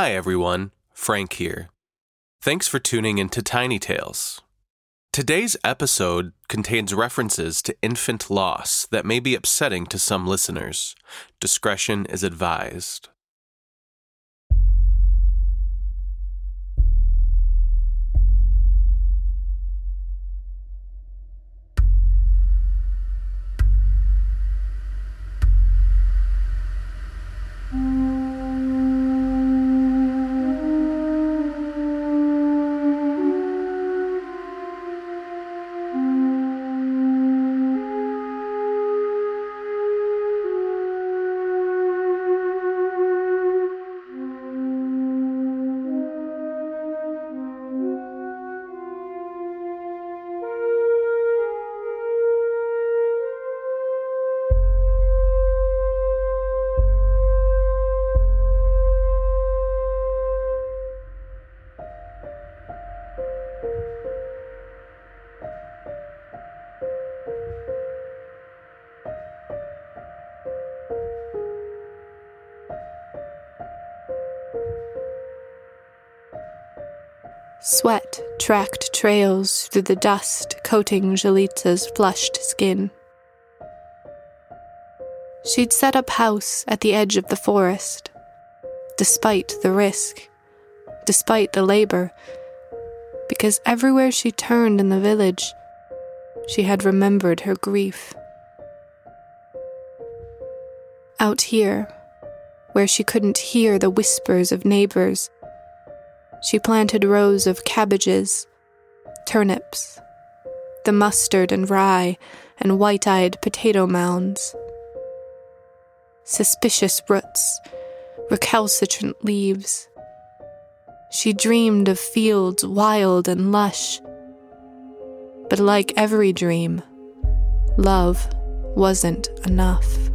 Hi everyone, Frank here. Thanks for tuning into Tiny Tales. Today's episode contains references to infant loss that may be upsetting to some listeners. Discretion is advised. Tracked trails through the dust coating Jalitza's flushed skin. She'd set up house at the edge of the forest, despite the risk, despite the labor, because everywhere she turned in the village, she had remembered her grief. Out here, where she couldn't hear the whispers of neighbors, she planted rows of cabbages, turnips, the mustard and rye and white eyed potato mounds. Suspicious roots, recalcitrant leaves. She dreamed of fields wild and lush. But like every dream, love wasn't enough.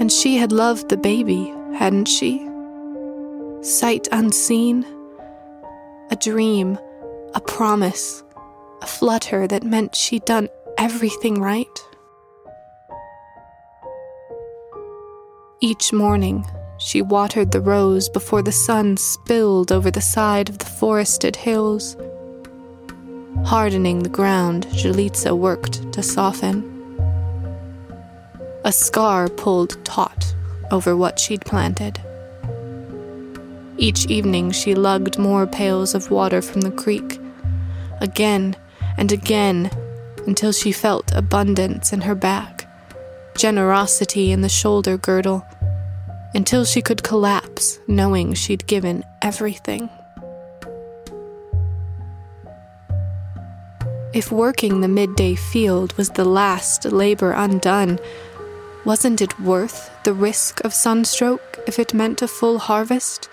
And she had loved the baby, hadn't she? Sight unseen, a dream, a promise, a flutter that meant she'd done everything right. Each morning, she watered the rows before the sun spilled over the side of the forested hills. Hardening the ground, Jalitza worked to soften. A scar pulled taut over what she'd planted. Each evening she lugged more pails of water from the creek, again and again, until she felt abundance in her back, generosity in the shoulder girdle, until she could collapse, knowing she'd given everything. If working the midday field was the last labor undone, wasn't it worth the risk of sunstroke if it meant a full harvest?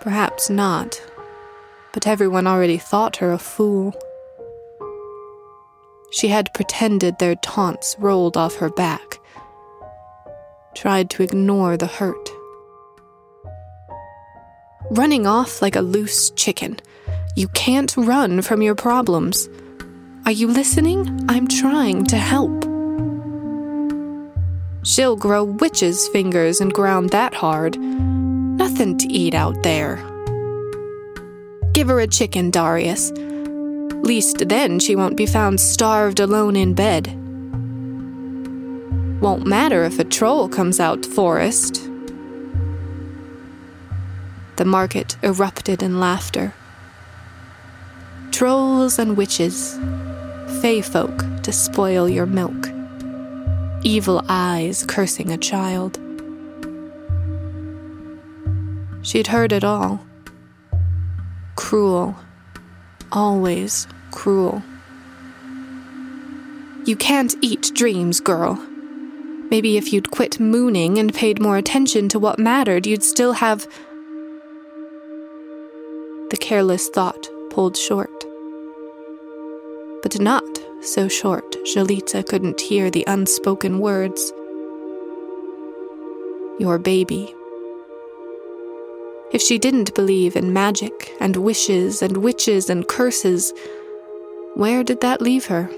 Perhaps not, but everyone already thought her a fool. She had pretended their taunts rolled off her back, tried to ignore the hurt. Running off like a loose chicken. You can't run from your problems. Are you listening? I'm trying to help. She'll grow witch's fingers and ground that hard. Nothing to eat out there. Give her a chicken, Darius. Least then she won't be found starved alone in bed. Won't matter if a troll comes out forest. The market erupted in laughter. Trolls and witches, fey folk to spoil your milk evil eyes cursing a child. She'd heard it all. Cruel. Always cruel. You can't eat dreams, girl. Maybe if you'd quit mooning and paid more attention to what mattered, you'd still have. The careless thought pulled short. But not so short Jalitza couldn't hear the unspoken words. Your baby. If she didn't believe in magic and wishes and witches and curses, where did that leave her?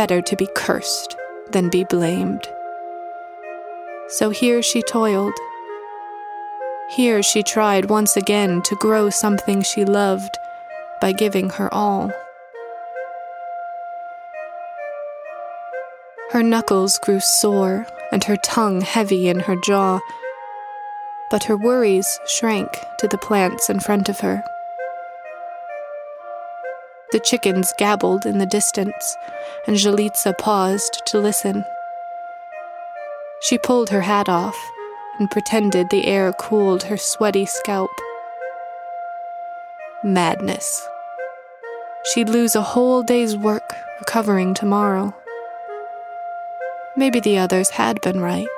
better to be cursed than be blamed. So here she toiled. Here she tried once again to grow something she loved by giving her all. Her knuckles grew sore and her tongue heavy in her jaw, but her worries shrank to the plants in front of her. The chickens gabbled in the distance, and Zhalitsa paused to listen. She pulled her hat off and pretended the air cooled her sweaty scalp. Madness. She'd lose a whole day's work recovering tomorrow. Maybe the others had been right.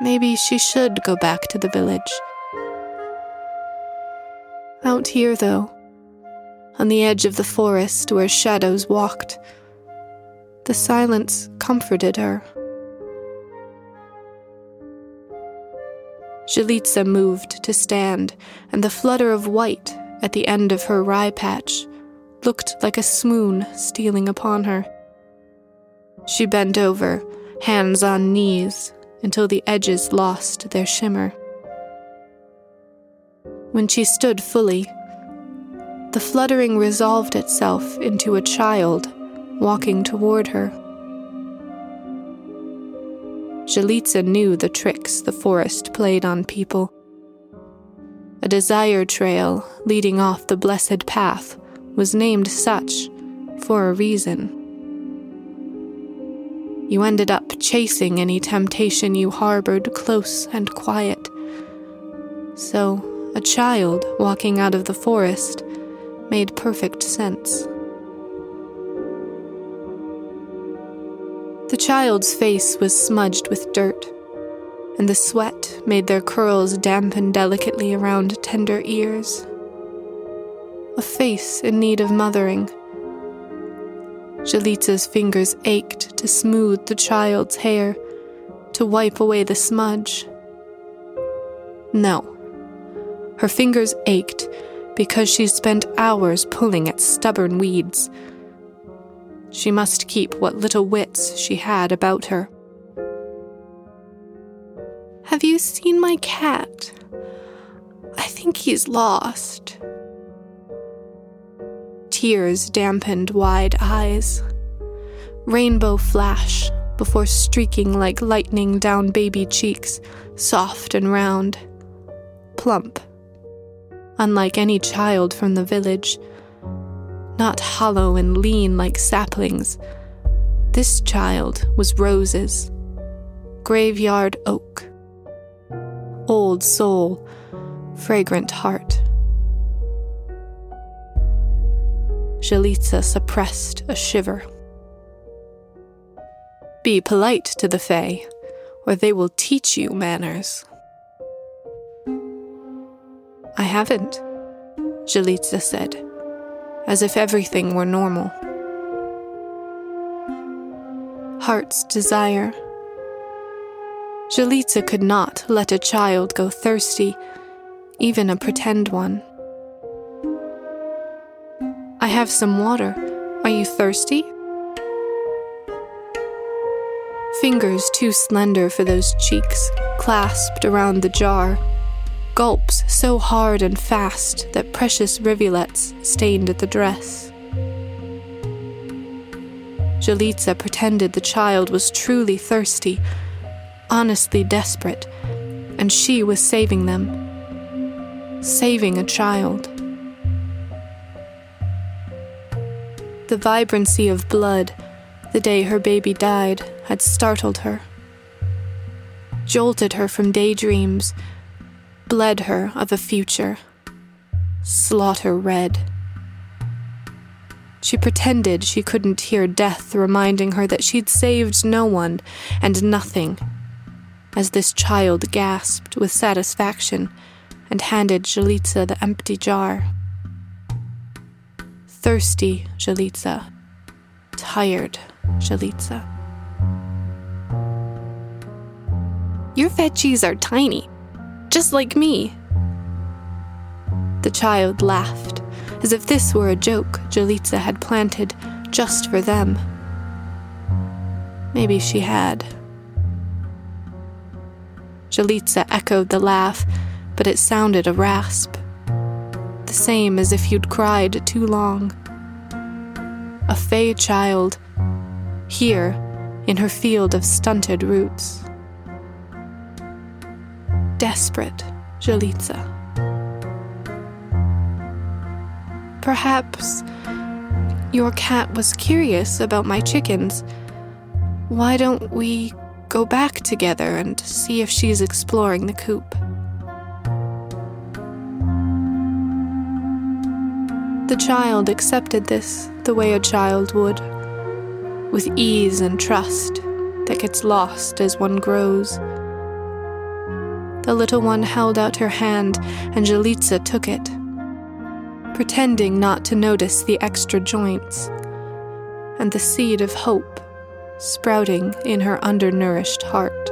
Maybe she should go back to the village. Out here, though, on the edge of the forest where shadows walked. The silence comforted her. Zhalitsa moved to stand, and the flutter of white at the end of her rye patch looked like a swoon stealing upon her. She bent over, hands on knees, until the edges lost their shimmer. When she stood fully, the fluttering resolved itself into a child walking toward her. Zhalitsa knew the tricks the forest played on people. A desire trail leading off the blessed path was named such for a reason. You ended up chasing any temptation you harbored close and quiet. So, a child walking out of the forest made perfect sense. The child's face was smudged with dirt, and the sweat made their curls dampen delicately around tender ears. A face in need of mothering. Zhalitsa's fingers ached to smooth the child's hair, to wipe away the smudge. No. Her fingers ached because she spent hours pulling at stubborn weeds. She must keep what little wits she had about her. Have you seen my cat? I think he's lost. Tears dampened wide eyes. Rainbow flash before streaking like lightning down baby cheeks, soft and round, plump unlike any child from the village. Not hollow and lean like saplings. This child was roses, graveyard oak, old soul, fragrant heart. Zhalitsa suppressed a shiver. Be polite to the Fae, or they will teach you manners. I haven't, Zhalitsa said, as if everything were normal. Heart's desire. Zhalitsa could not let a child go thirsty, even a pretend one. I have some water. Are you thirsty? Fingers too slender for those cheeks clasped around the jar gulps so hard and fast that precious rivulets stained at the dress. Zhalitsa pretended the child was truly thirsty, honestly desperate, and she was saving them. Saving a child. The vibrancy of blood, the day her baby died, had startled her, jolted her from daydreams bled her of a future. Slaughter red. She pretended she couldn't hear death reminding her that she'd saved no one and nothing, as this child gasped with satisfaction and handed Zhalitsa the empty jar. Thirsty Zhalitsa. Tired Zhalitsa. Your veggies are tiny, just like me. The child laughed, as if this were a joke Zhalitsa had planted just for them, Maybe she had. Jalitza echoed the laugh, but it sounded a rasp. The same as if you'd cried too long. A fey child, here in her field of stunted roots. Desperate, Jalitza. Perhaps your cat was curious about my chickens. Why don't we go back together and see if she's exploring the coop? The child accepted this the way a child would, with ease and trust that gets lost as one grows. The little one held out her hand, and Jalitza took it pretending not to notice the extra joints, and the seed of hope sprouting in her undernourished heart.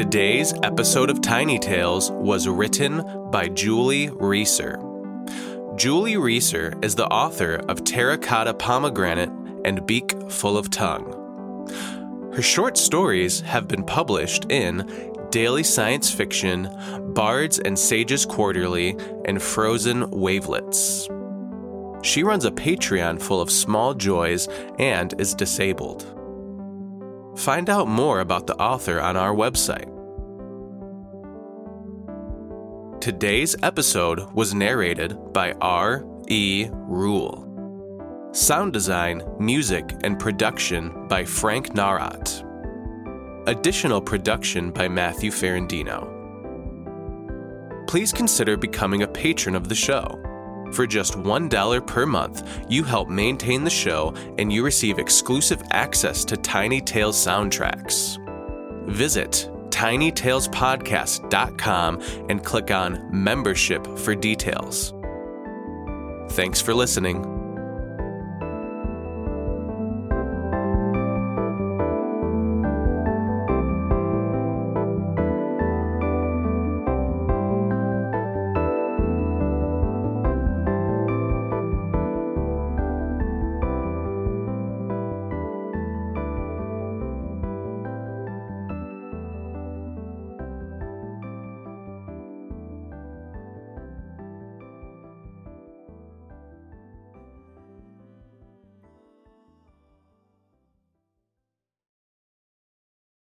Today's episode of Tiny Tales was written by Julie Reeser. Julie Reeser is the author of Terracotta Pomegranate and Beak Full of Tongue. Her short stories have been published in Daily Science Fiction, Bards and Sages Quarterly, and Frozen Wavelets. She runs a Patreon full of small joys and is disabled. Find out more about the author on our website. Today's episode was narrated by R. E. Rule. Sound design, music, and production by Frank Narat. Additional production by Matthew Ferrandino. Please consider becoming a patron of the show. For just $1 per month, you help maintain the show and you receive exclusive access to Tiny Tales soundtracks. Visit tinytalespodcast.com and click on membership for details. Thanks for listening.